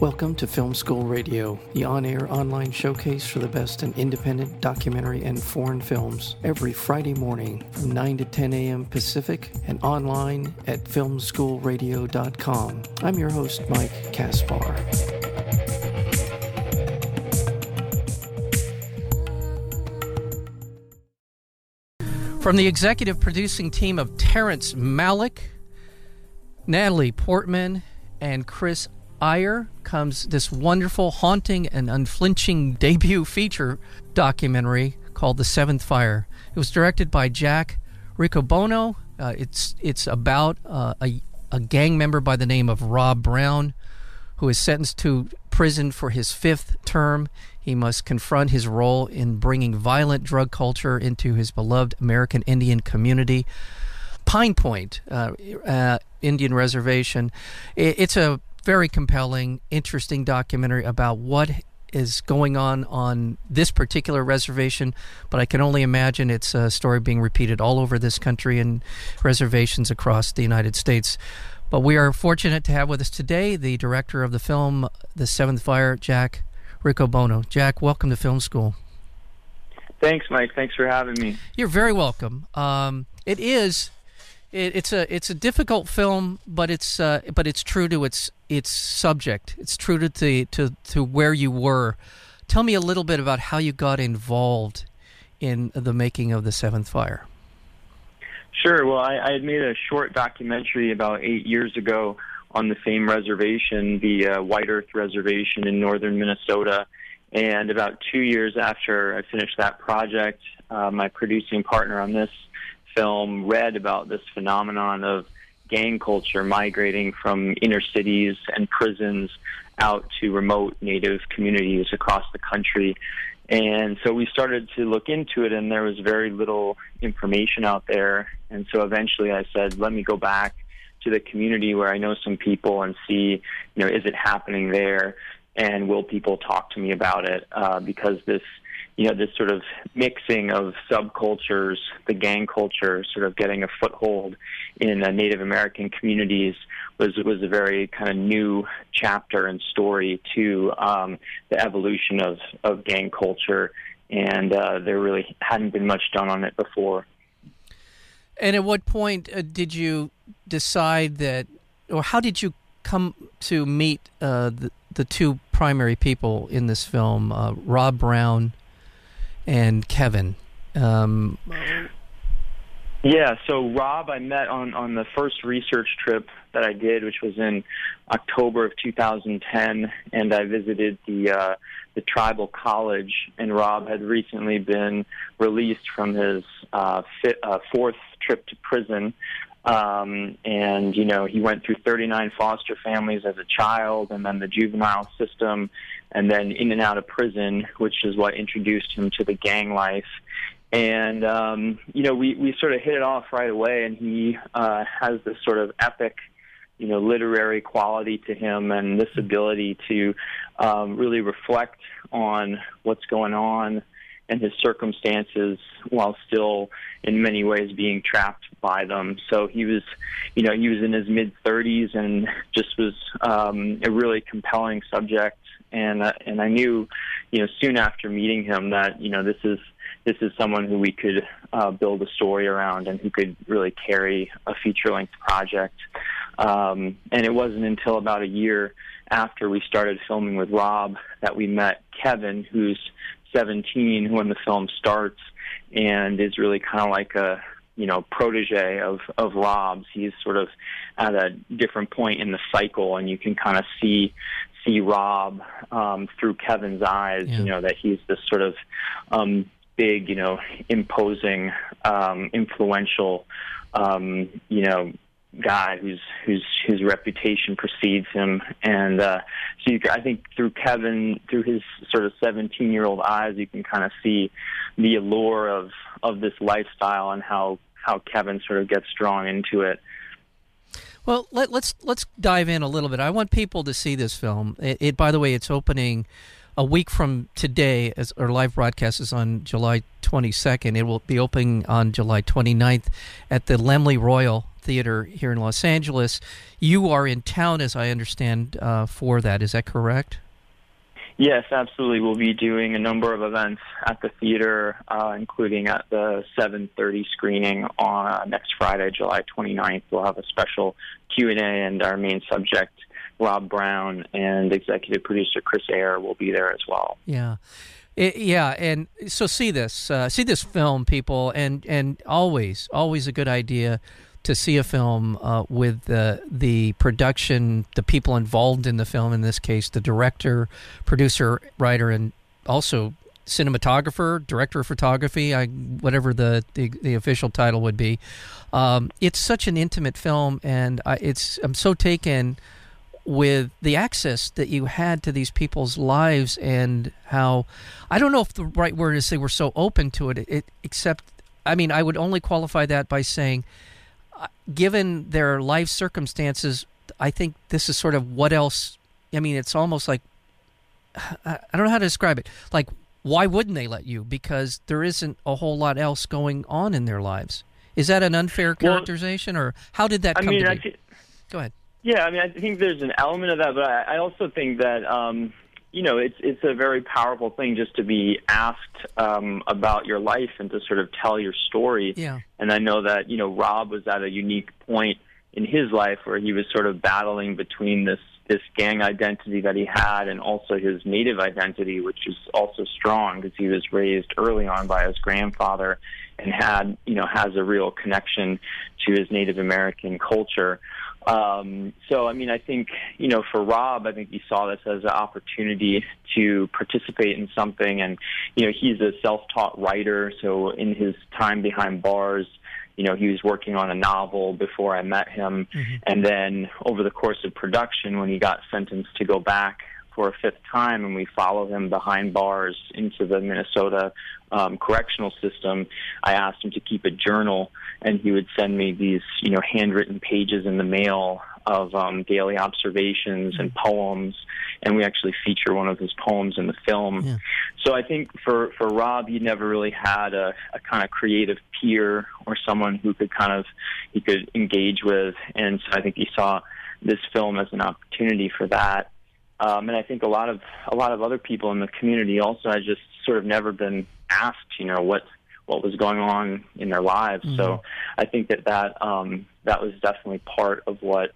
Welcome to Film School Radio, the on air online showcase for the best in independent documentary and foreign films, every Friday morning from 9 to 10 a.m. Pacific and online at filmschoolradio.com. I'm your host, Mike Kaspar. From the executive producing team of Terrence Malick, Natalie Portman, and Chris Iyer comes this wonderful, haunting, and unflinching debut feature documentary called The Seventh Fire. It was directed by Jack Riccobono. Uh, it's it's about uh, a, a gang member by the name of Rob Brown, who is sentenced to prison for his fifth term. He must confront his role in bringing violent drug culture into his beloved American Indian community. Pine Point uh, uh, Indian Reservation. it's a very compelling, interesting documentary about what is going on on this particular reservation, but I can only imagine it's a story being repeated all over this country and reservations across the United States. But we are fortunate to have with us today the director of the film, The Seventh Fire, Jack Riccobono. Jack, welcome to Film School. Thanks, Mike. Thanks for having me. You're very welcome. Um, it is. It, it's a it's a difficult film, but it's uh, but it's true to its its subject. It's true to the, to to where you were. Tell me a little bit about how you got involved in the making of the Seventh Fire. Sure. Well, I, I had made a short documentary about eight years ago on the same reservation, the uh, White Earth Reservation in northern Minnesota. And about two years after I finished that project, uh, my producing partner on this film read about this phenomenon of gang culture migrating from inner cities and prisons out to remote native communities across the country. And so we started to look into it, and there was very little information out there. And so eventually I said, let me go back to the community where I know some people and see, you know, is it happening there? And will people talk to me about it? Uh, because this, you know, this sort of mixing of subcultures, the gang culture, sort of getting a foothold in uh, Native American communities was was a very kind of new chapter and story to um, the evolution of of gang culture, and uh, there really hadn't been much done on it before. And at what point uh, did you decide that, or how did you come to meet uh, the, the two primary people in this film, uh, Rob Brown and Kevin? Um, yeah, so Rob, I met on on the first research trip that I did, which was in October of 2010, and I visited the uh, the tribal college. And Rob had recently been released from his uh, fit, uh, fourth trip to prison. Um, and, you know, he went through 39 foster families as a child and then the juvenile system and then in and out of prison, which is what introduced him to the gang life. And, um, you know, we, we sort of hit it off right away and he uh, has this sort of epic, you know, literary quality to him and this ability to um, really reflect on what's going on and his circumstances while still in many ways being trapped by them. So he was, you know, he was in his mid 30s and just was um, a really compelling subject. And uh, and I knew, you know, soon after meeting him that you know this is this is someone who we could uh, build a story around and who could really carry a feature length project. Um, and it wasn't until about a year after we started filming with Rob that we met Kevin, who's 17 when the film starts and is really kind of like a you know protege of of Rob's. He's sort of at a different point in the cycle, and you can kind of see see Rob um, through Kevin's eyes. Yeah. You know that he's this sort of um, big, you know, imposing, um, influential, um, you know, guy whose whose his reputation precedes him, and uh, so you, I think through Kevin, through his sort of 17 year old eyes, you can kind of see the allure of of this lifestyle and how how Kevin sort of gets drawn into it. Well, let, us let's, let's dive in a little bit. I want people to see this film. It, it by the way, it's opening a week from today, as our live broadcast is on July 22nd. It will be opening on July 29th at the Laemmle Royal Theater here in Los Angeles. You are in town, as I understand, uh, for that. Is that correct? Yes, absolutely. We'll be doing a number of events at the theater, uh, including at the 7:30 screening on uh, next Friday, July 29th. We'll have a special Q&A, and our main subject, Rob Brown, and executive producer Chris Eyre will be there as well. Yeah. It, yeah, and so see this, uh, see this film, people, and and always, always a good idea to see a film uh, with the the production, the people involved in the film. In this case, the director, producer, writer, and also cinematographer, director of photography, I, whatever the, the, the official title would be. Um, it's such an intimate film, and I, it's I'm so taken with the access that you had to these people's lives and how I don't know if the right word is they were so open to it, it except I mean I would only qualify that by saying given their life circumstances I think this is sort of what else I mean it's almost like I don't know how to describe it like why wouldn't they let you because there isn't a whole lot else going on in their lives is that an unfair characterization well, or how did that come I mean, to be? Go ahead. Yeah, I mean, I think there's an element of that, but I, I also think that um, you know it's it's a very powerful thing just to be asked um, about your life and to sort of tell your story. Yeah. And I know that you know Rob was at a unique point in his life where he was sort of battling between this this gang identity that he had and also his native identity, which is also strong because he was raised early on by his grandfather and had you know has a real connection to his Native American culture. Um, so, I mean, I think, you know, for Rob, I think he saw this as an opportunity to participate in something. And, you know, he's a self taught writer. So, in his time behind bars, you know, he was working on a novel before I met him. Mm-hmm. And then over the course of production, when he got sentenced to go back for a fifth time, and we follow him behind bars into the Minnesota um, correctional system. I asked him to keep a journal, and he would send me these, you know, handwritten pages in the mail of um, daily observations and poems, and we actually feature one of his poems in the film. Yeah. So I think for for Rob, he never really had a, a kind of creative peer or someone who could kind of he could engage with, and so I think he saw this film as an opportunity for that. Um, and I think a lot of a lot of other people in the community also had just sort of never been asked, you know, what what was going on in their lives. Mm-hmm. So I think that that um, that was definitely part of what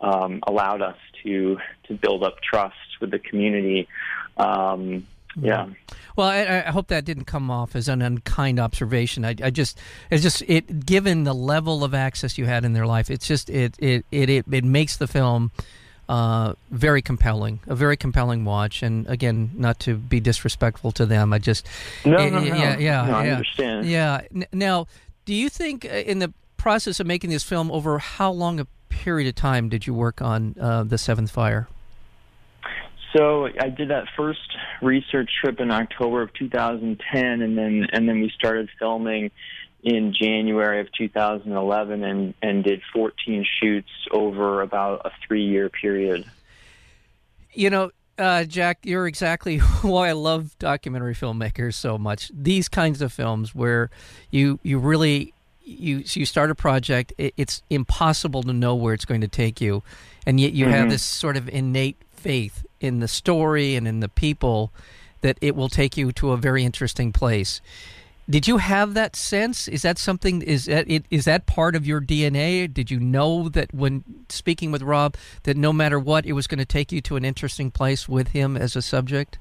um, allowed us to to build up trust with the community. Um, yeah. Well, I, I, hope that didn't come off as an unkind observation. I, I, just, it's just it. Given the level of access you had in their life, it's just it it it it, it makes the film uh, very compelling, a very compelling watch. And again, not to be disrespectful to them, I just no, it, no, no. yeah, yeah, no, yeah. I understand. Yeah. Now, do you think uh, in the process of making this film, over how long a period of time did you work on uh, the Seventh Fire? So I did that first research trip in October of 2010, and then and then we started filming in January of 2011 and, and did 14 shoots over about a three year period. You know, uh, Jack, you're exactly why I love documentary filmmakers so much. These kinds of films where you you really you you start a project, it, it's impossible to know where it's going to take you, and yet you mm-hmm. have this sort of innate faith in the story and in the people that it will take you to a very interesting place. Did you have that sense? Is that something? Is that it? Is that part of your DNA? Did you know that when speaking with Rob, that no matter what, it was going to take you to an interesting place with him as a subject?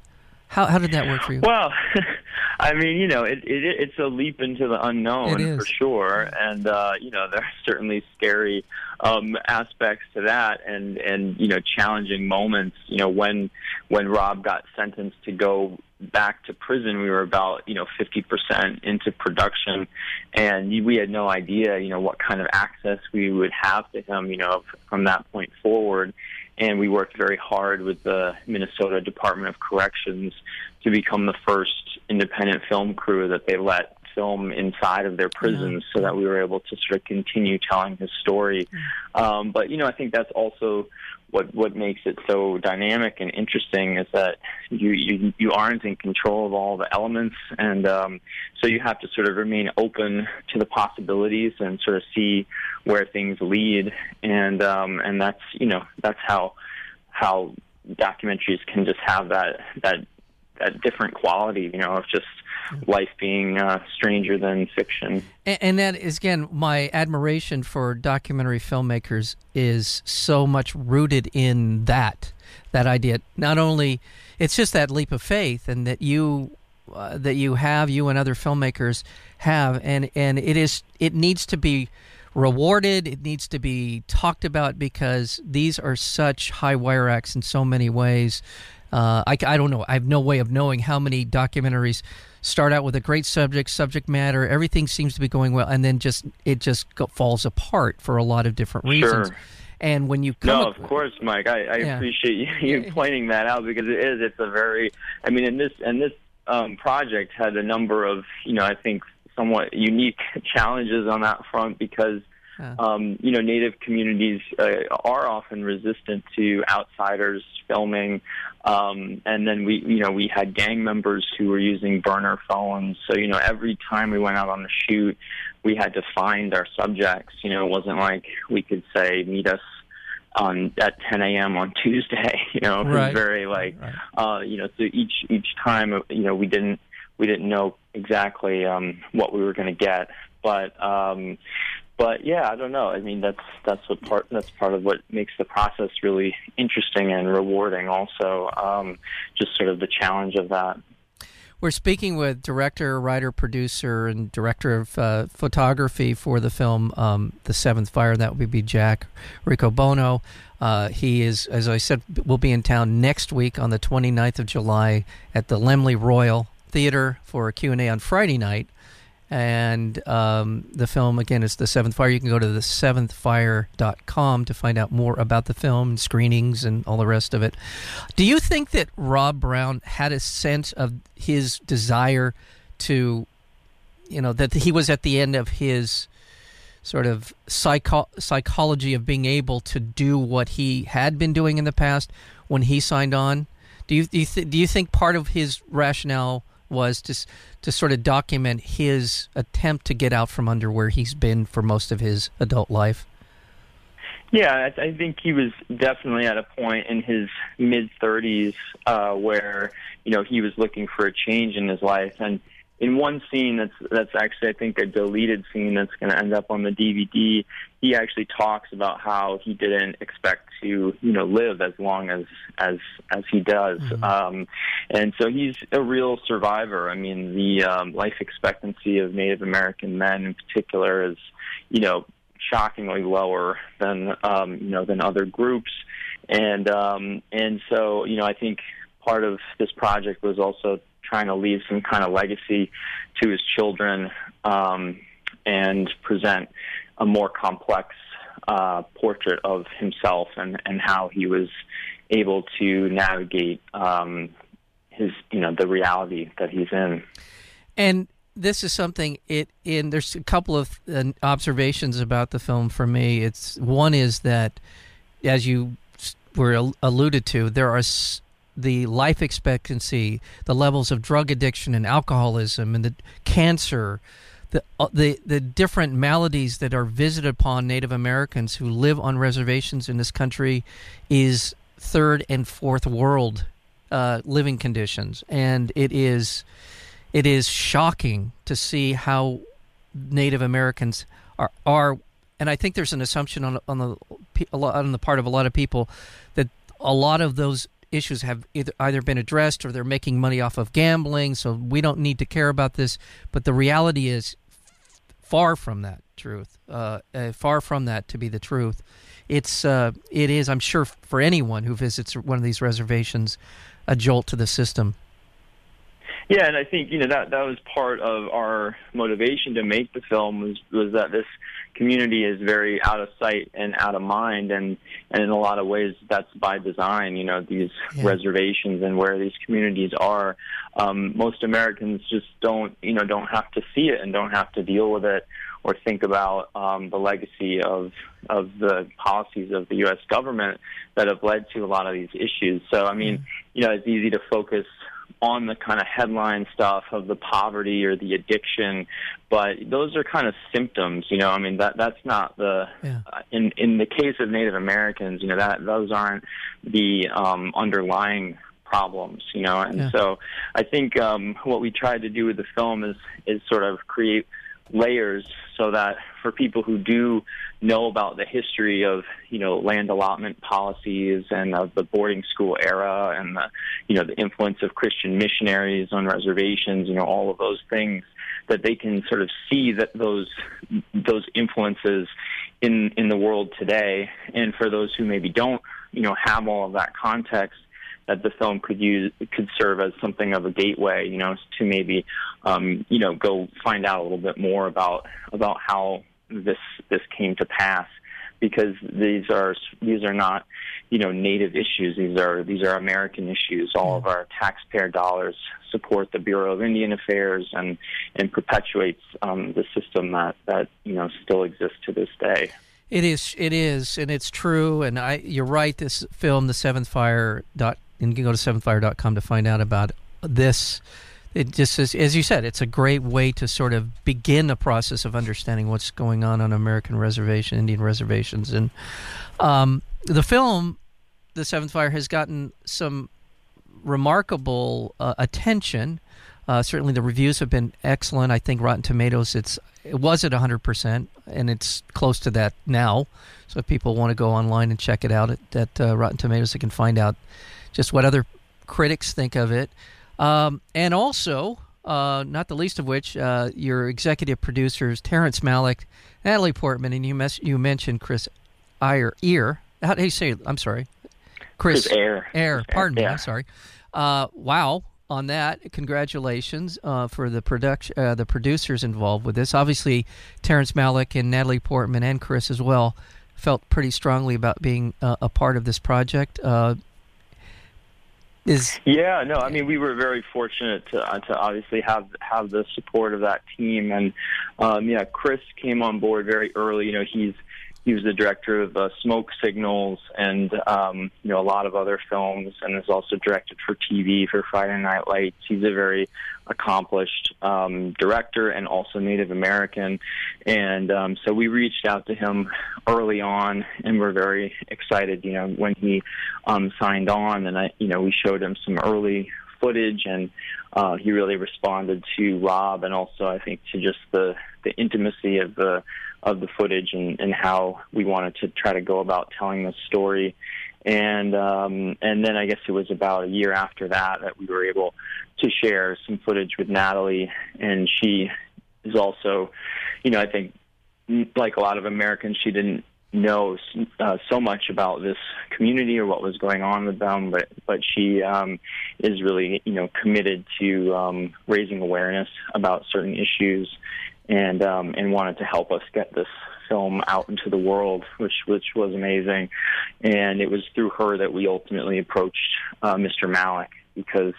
How how did that work for you? Well, I mean, you know, it, it it's a leap into the unknown for sure, and uh, you know, there are certainly scary um, aspects to that, and and you know, challenging moments. You know, when when Rob got sentenced to go back to prison, we were about you know 50% into production, and we had no idea you know what kind of access we would have to him you know from that point forward. And we worked very hard with the Minnesota Department of Corrections to become the first independent film crew that they let film inside of their prisons so that we were able to sort of continue telling his story. Um, but you know, I think that's also what what makes it so dynamic and interesting is that you you, you aren't in control of all the elements, and um, so you have to sort of remain open to the possibilities and sort of see where things lead, and um, and that's you know that's how how documentaries can just have that that that different quality, you know, of just life being uh, stranger than fiction. And, and, that is again my admiration for documentary filmmakers is so much rooted in that that idea. Not only it's just that leap of faith, and that you uh, that you have you and other filmmakers have, and and it is it needs to be rewarded. It needs to be talked about because these are such high wire acts in so many ways. Uh, I, I don't know. I have no way of knowing how many documentaries start out with a great subject, subject matter, everything seems to be going well, and then just it just go, falls apart for a lot of different reasons. Sure. And when you come no, of course, Mike, I, I yeah. appreciate you, you pointing that out because it is. It's a very. I mean, in this and this um, project had a number of you know I think somewhat unique challenges on that front because um, you know, Native communities uh, are often resistant to outsiders filming, um, and then we, you know, we had gang members who were using burner phones. So you know, every time we went out on the shoot, we had to find our subjects. You know, it wasn't like we could say meet us on at 10 a.m. on Tuesday. You know, it was right. very like, right. uh, you know, so each each time, you know, we didn't we didn't know exactly um, what we were going to get, but um, but yeah, I don't know. I mean, that's that's what part that's part of what makes the process really interesting and rewarding. Also, um, just sort of the challenge of that. We're speaking with director, writer, producer, and director of uh, photography for the film um, "The Seventh Fire." That would be Jack Riccobono. Uh, he is, as I said, will be in town next week on the 29th of July at the Laemmle Royal Theater for a Q&A on Friday night and um, the film again is the seventh fire. You can go to the seventhfire.com to find out more about the film and screenings and all the rest of it. Do you think that rob brown had a sense of his desire to you know that he was at the end of his sort of psycho- psychology of being able to do what he had been doing in the past when he signed on? Do you do you, th- do you think part of his rationale was to to sort of document his attempt to get out from under where he's been for most of his adult life. Yeah, I, think he was definitely at a point in his mid 30s uh, where you know he was looking for a change in his life, and in one scene that's that's actually I think a deleted scene that's going to end up on the DVD. He actually talks about how he didn't expect to you know live as long as as as he does, mm-hmm. um, and so he's a real survivor. I mean, the um, life expectancy of Native American men in particular is you know shockingly lower than um, you know than other groups, and um, and so you know I think part of this project was also trying to leave some kind of legacy to his children um, and present a more complex uh, portrait of himself and, and how he was able to navigate um, his, you know, the reality that he's in. And this is something it in. There's a couple of uh, observations about the film for me. It's one is that, as you were alluded to, there are the life expectancy, the levels of drug addiction and alcoholism, and the cancer, the uh, the the different maladies that are visited upon Native Americans who live on reservations in this country, is third and fourth world uh, living conditions, and it is it is shocking to see how Native Americans are are. And I think there's an assumption on on the on the part of a lot of people that a lot of those issues have either, been addressed or they're making money off of gambling, so we don't need to care about this. But the reality is far from that truth, uh, uh, far from that to be the truth. It's uh, it is, I'm sure, for anyone who visits one of these reservations, a jolt to the system. Yeah, and I think you know that that was part of our motivation to make the film was was that this community is very out of sight and out of mind, and and in a lot of ways that's by design. You know these yeah. reservations and where these communities are. Um, most Americans just don't you know don't have to see it and don't have to deal with it or think about um, the legacy of of the policies of the U.S. government that have led to a lot of these issues. So I mean, mm. you know, it's easy to focus on the kind of headline stuff of the poverty or the addiction, but those are kind of symptoms. You know, I mean that that's not the yeah. uh, in in the case of Native Americans. You know that those aren't the um, underlying problems. You know, and yeah. so I think um, what we tried to do with the film is is sort of create layers so that for people who do know about the history of you know land allotment policies and of the boarding school era and the you know the influence of Christian missionaries on reservations you know all of those things that they can sort of see that those those influences in in the world today. And for those who maybe don't you know have all of that context that the film could use could serve as something of a gateway, you know, to maybe um, you know go find out a little bit more about about how this this came to pass because these are these are not you know native issues these are these are American issues all of our taxpayer dollars support the Bureau of Indian Affairs and and perpetuates um, the system that that you know still exists to this day. It is, it is, and it's true. And I, you're right. This film, the Seventh Fire dot and you can go to seventhfire.com to find out about this. It just is, as you said, it's a great way to sort of begin a process of understanding what's going on on American reservation, Indian reservations, and um, the film, The Seventh Fire, has gotten some remarkable uh, attention. Uh, certainly, the reviews have been excellent. I think Rotten Tomatoes, it's it was at 100 percent, and it's close to that now. So if people want to go online and check it out at, at uh, Rotten Tomatoes, they can find out just what other critics think of it. Um, and also, uh, not the least of which, uh, your executive producers, Terrence Malick, Natalie Portman, and you, mes- you mentioned Chris Eyer. Ear. How do you say it? I'm sorry. Chris, Air. Air. Pardon me. I'm sorry. Uh, wow on that. Congratulations uh, for the production, uh, the producers involved with this. Obviously, Terrence Malick and Natalie Portman and Chris as well felt pretty strongly about being uh, a part of this project. Is yeah no i mean we were very fortunate to uh, to obviously have have the support of that team. And um yeah chris came on board very early. You know he's he was the director of uh, Smoke Signals and um, you know a lot of other films, and has also directed for TV for Friday Night Lights. He's a very accomplished um, director and also Native American, and um, so we reached out to him early on, and we're very excited. You know when he um, signed on, and I you know we showed him some early footage and uh, he really responded to Rob and also I think to just the the intimacy of the of the footage and, and how we wanted to try to go about telling the story. And um, and then I guess it was about a year after that that we were able to share some footage with Natalie, and she is also, you know, I think like a lot of Americans, she didn't know uh, so much about this community or what was going on with them, but but she um, is really you know committed to um, raising awareness about certain issues and um, and wanted to help us get this film out into the world, which which was amazing. And it was through her that we ultimately approached uh, Mr. Malick because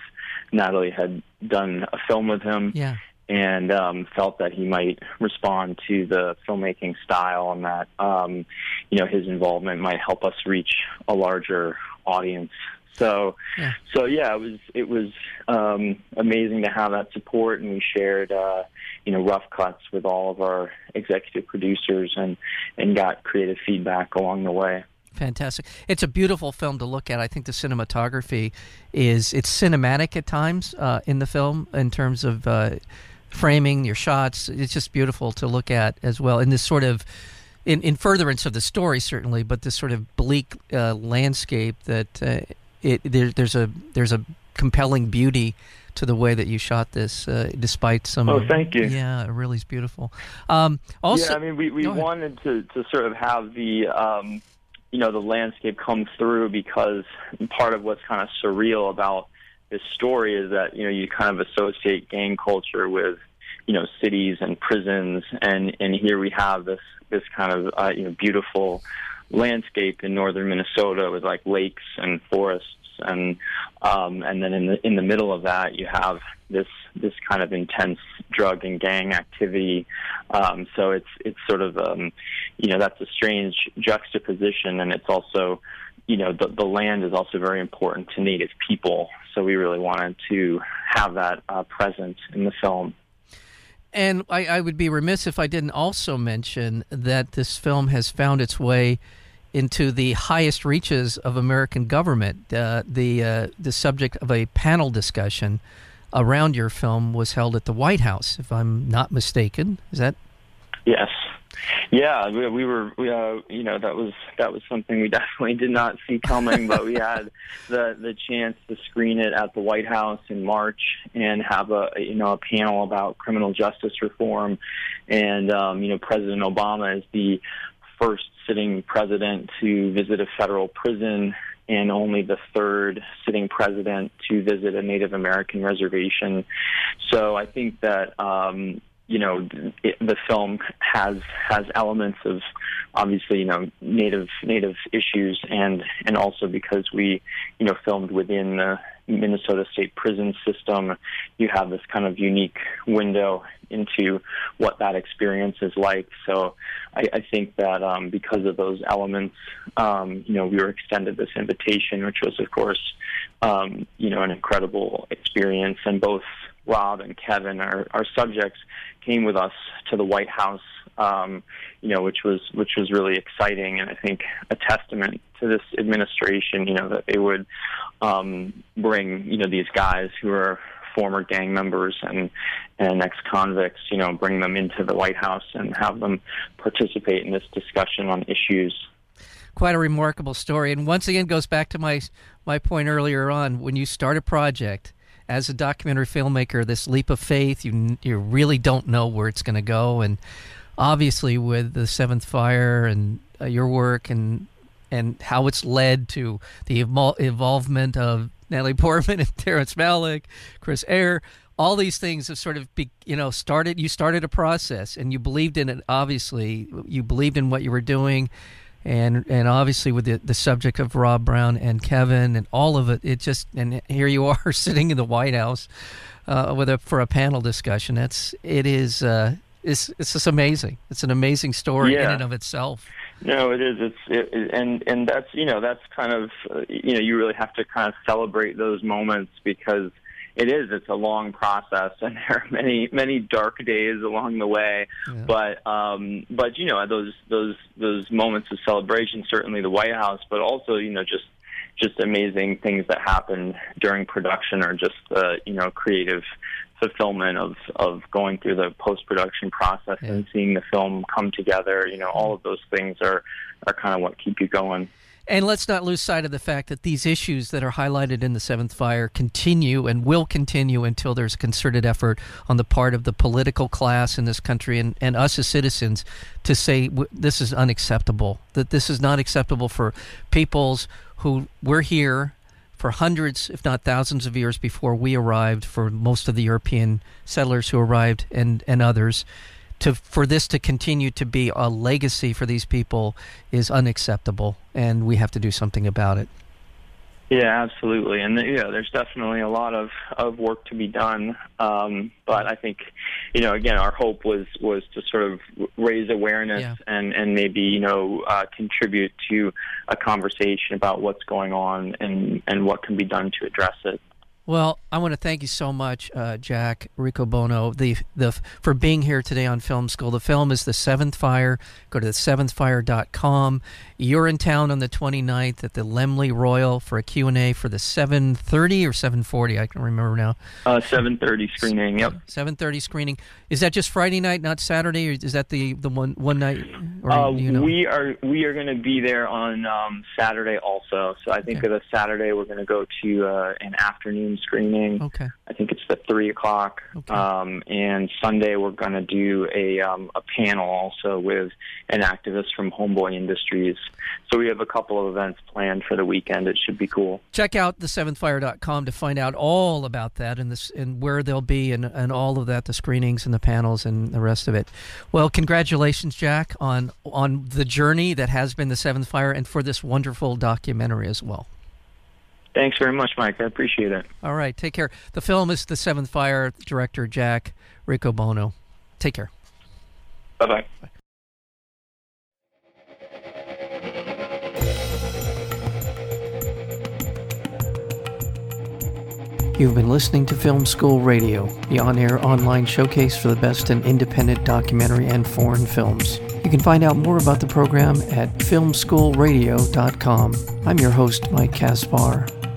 Natalie had done a film with him. Yeah. And um, felt that he might respond to the filmmaking style, and that um, you know his involvement might help us reach a larger audience so, yeah. so yeah, it was it was um, amazing to have that support, and we shared uh, you know rough cuts with all of our executive producers, and and got creative feedback along the way. Fantastic! It's a beautiful film to look at. I think the cinematography is it's cinematic at times uh, in the film in terms of uh, framing your shots. It's just beautiful to look at as well. In this sort of in, in furtherance of the story, certainly, but this sort of bleak uh, landscape that uh, it there, there's a there's a compelling beauty to the way that you shot this, uh, despite some. Oh, thank you. Yeah, it really is beautiful. Um, also, yeah, I mean, we we wanted to to sort of have the. Um, you know the landscape come through because part of what's kind of surreal about this story is that you know you kind of associate gang culture with you know cities and prisons, and and here we have this this kind of uh, you know beautiful landscape in northern Minnesota with like lakes and forests and um, and then in the in the middle of that you have this this kind of intense drug and gang activity. Um, so it's it's sort of um, you know that's a strange juxtaposition, and it's also you know the the land is also very important to Native people. So we really wanted to have that uh, present in the film. And I, I, would be remiss if I didn't also mention that this film has found its way into the highest reaches of American government. Uh, the uh, the subject of a panel discussion around your film was held at the White House, if I'm not mistaken. Is that? Yes. Yeah, we, we were, we, uh, you know, that was that was something we definitely did not see coming, but we had the the chance to screen it at the White House in March and have a you know a panel about criminal justice reform, and um, you know President Obama is the first sitting president to visit a federal prison and only the third sitting president to visit a Native American reservation. So I think that um, you know it, the film has has elements of obviously you know native native issues and and also because we you know filmed within the Minnesota state prison system you have this kind of unique window into what that experience is like. So I, I think that um, because of those elements um, you know we were extended this invitation which was of course um, you know an incredible experience. And both Rob and Kevin, our, our subjects, came with us to the White House, um, you know, which was which was really exciting, and I think a testament to this administration, you know, that they would um, bring, you know, these guys who are former gang members and and ex-convicts, you know, bring them into the White House and have them participate in this discussion on issues quite a remarkable story. And once again, goes back to my my point earlier on. When you start a project, as a documentary filmmaker, this leap of faith, you you really don't know where it's going to go, and obviously with the Seventh Fire and uh, your work and and how it's led to the involvement of Natalie Portman and Terrence Malick, Chris Eyre, all these things have sort of be, you know started. You started a process, and you believed in it. Obviously, you believed in what you were doing and and obviously with the, the subject of Rob Brown and Kevin and all of it, it just and here you are sitting in the White House uh, with a for a panel discussion. It's it is uh, it's it's just amazing. It's an amazing story yeah. in and of itself. No, it is. It's it, and and that's you know that's kind of uh, you know you really have to kind of celebrate those moments because it is. It's a long process, and there are many many dark days along the way. Yeah. But um, but you know those those those moments of celebration, certainly the White House, but also you know just just amazing things that happen during production, or just uh, you know creative fulfillment of of going through the post production process yeah. and seeing the film come together. You know, all of those things are are kind of what keep you going. And let's not lose sight of the fact that these issues that are highlighted in the Seventh Fire continue and will continue until there's concerted effort on the part of the political class in this country and, and us as citizens to say this is unacceptable, that this is not acceptable for peoples who were here for hundreds, if not thousands of years before we arrived, for most of the European settlers who arrived and, and others to for this to continue to be a legacy for these people is unacceptable, and we have to do something about it. Yeah, absolutely, and yeah, there's definitely a lot of of work to be done. Um, but I think, you know, again, our hope was was to sort of raise awareness yeah. and and maybe you know uh, contribute to a conversation about what's going on and and what can be done to address it. Well, I want to thank you so much, uh, Jack Riccobono, the the for being here today on Film School. The film is The Seventh Fire. Go to the seventhfire.com. You're in town on the 29th at the Laemmle Royal for a Q&A for the 7:30 or 7:40. I can remember now. Uh, 7:30 screening. Yep. 7:30 screening. Is that just Friday night, not Saturday, or is that the the one one night? Or, uh, you know? We are we are going to be there on um, Saturday also. So I think okay. the Saturday we're going to go to uh, an afternoon screening. Okay. I think it's the three o'clock. Okay. Um, and Sunday we're going to do a um, a panel also with an activist from Homeboy Industries. So we have a couple of events planned for the weekend. It should be cool. Check out the7thfire.com to find out all about that and this and where they'll be and, and all of that, the screenings and the panels and the rest of it. Well, congratulations, Jack, on on the journey that has been the Seventh Fire and for this wonderful documentary as well. Thanks very much, Mike. I appreciate it. All right, take care. The film is The Seventh Fire, director Jack Riccobono. Take care. Bye bye. You've been listening to Film School Radio, the on air online showcase for the best in independent documentary and foreign films. You can find out more about the program at filmschoolradio.com. I'm your host, Mike Kaspar.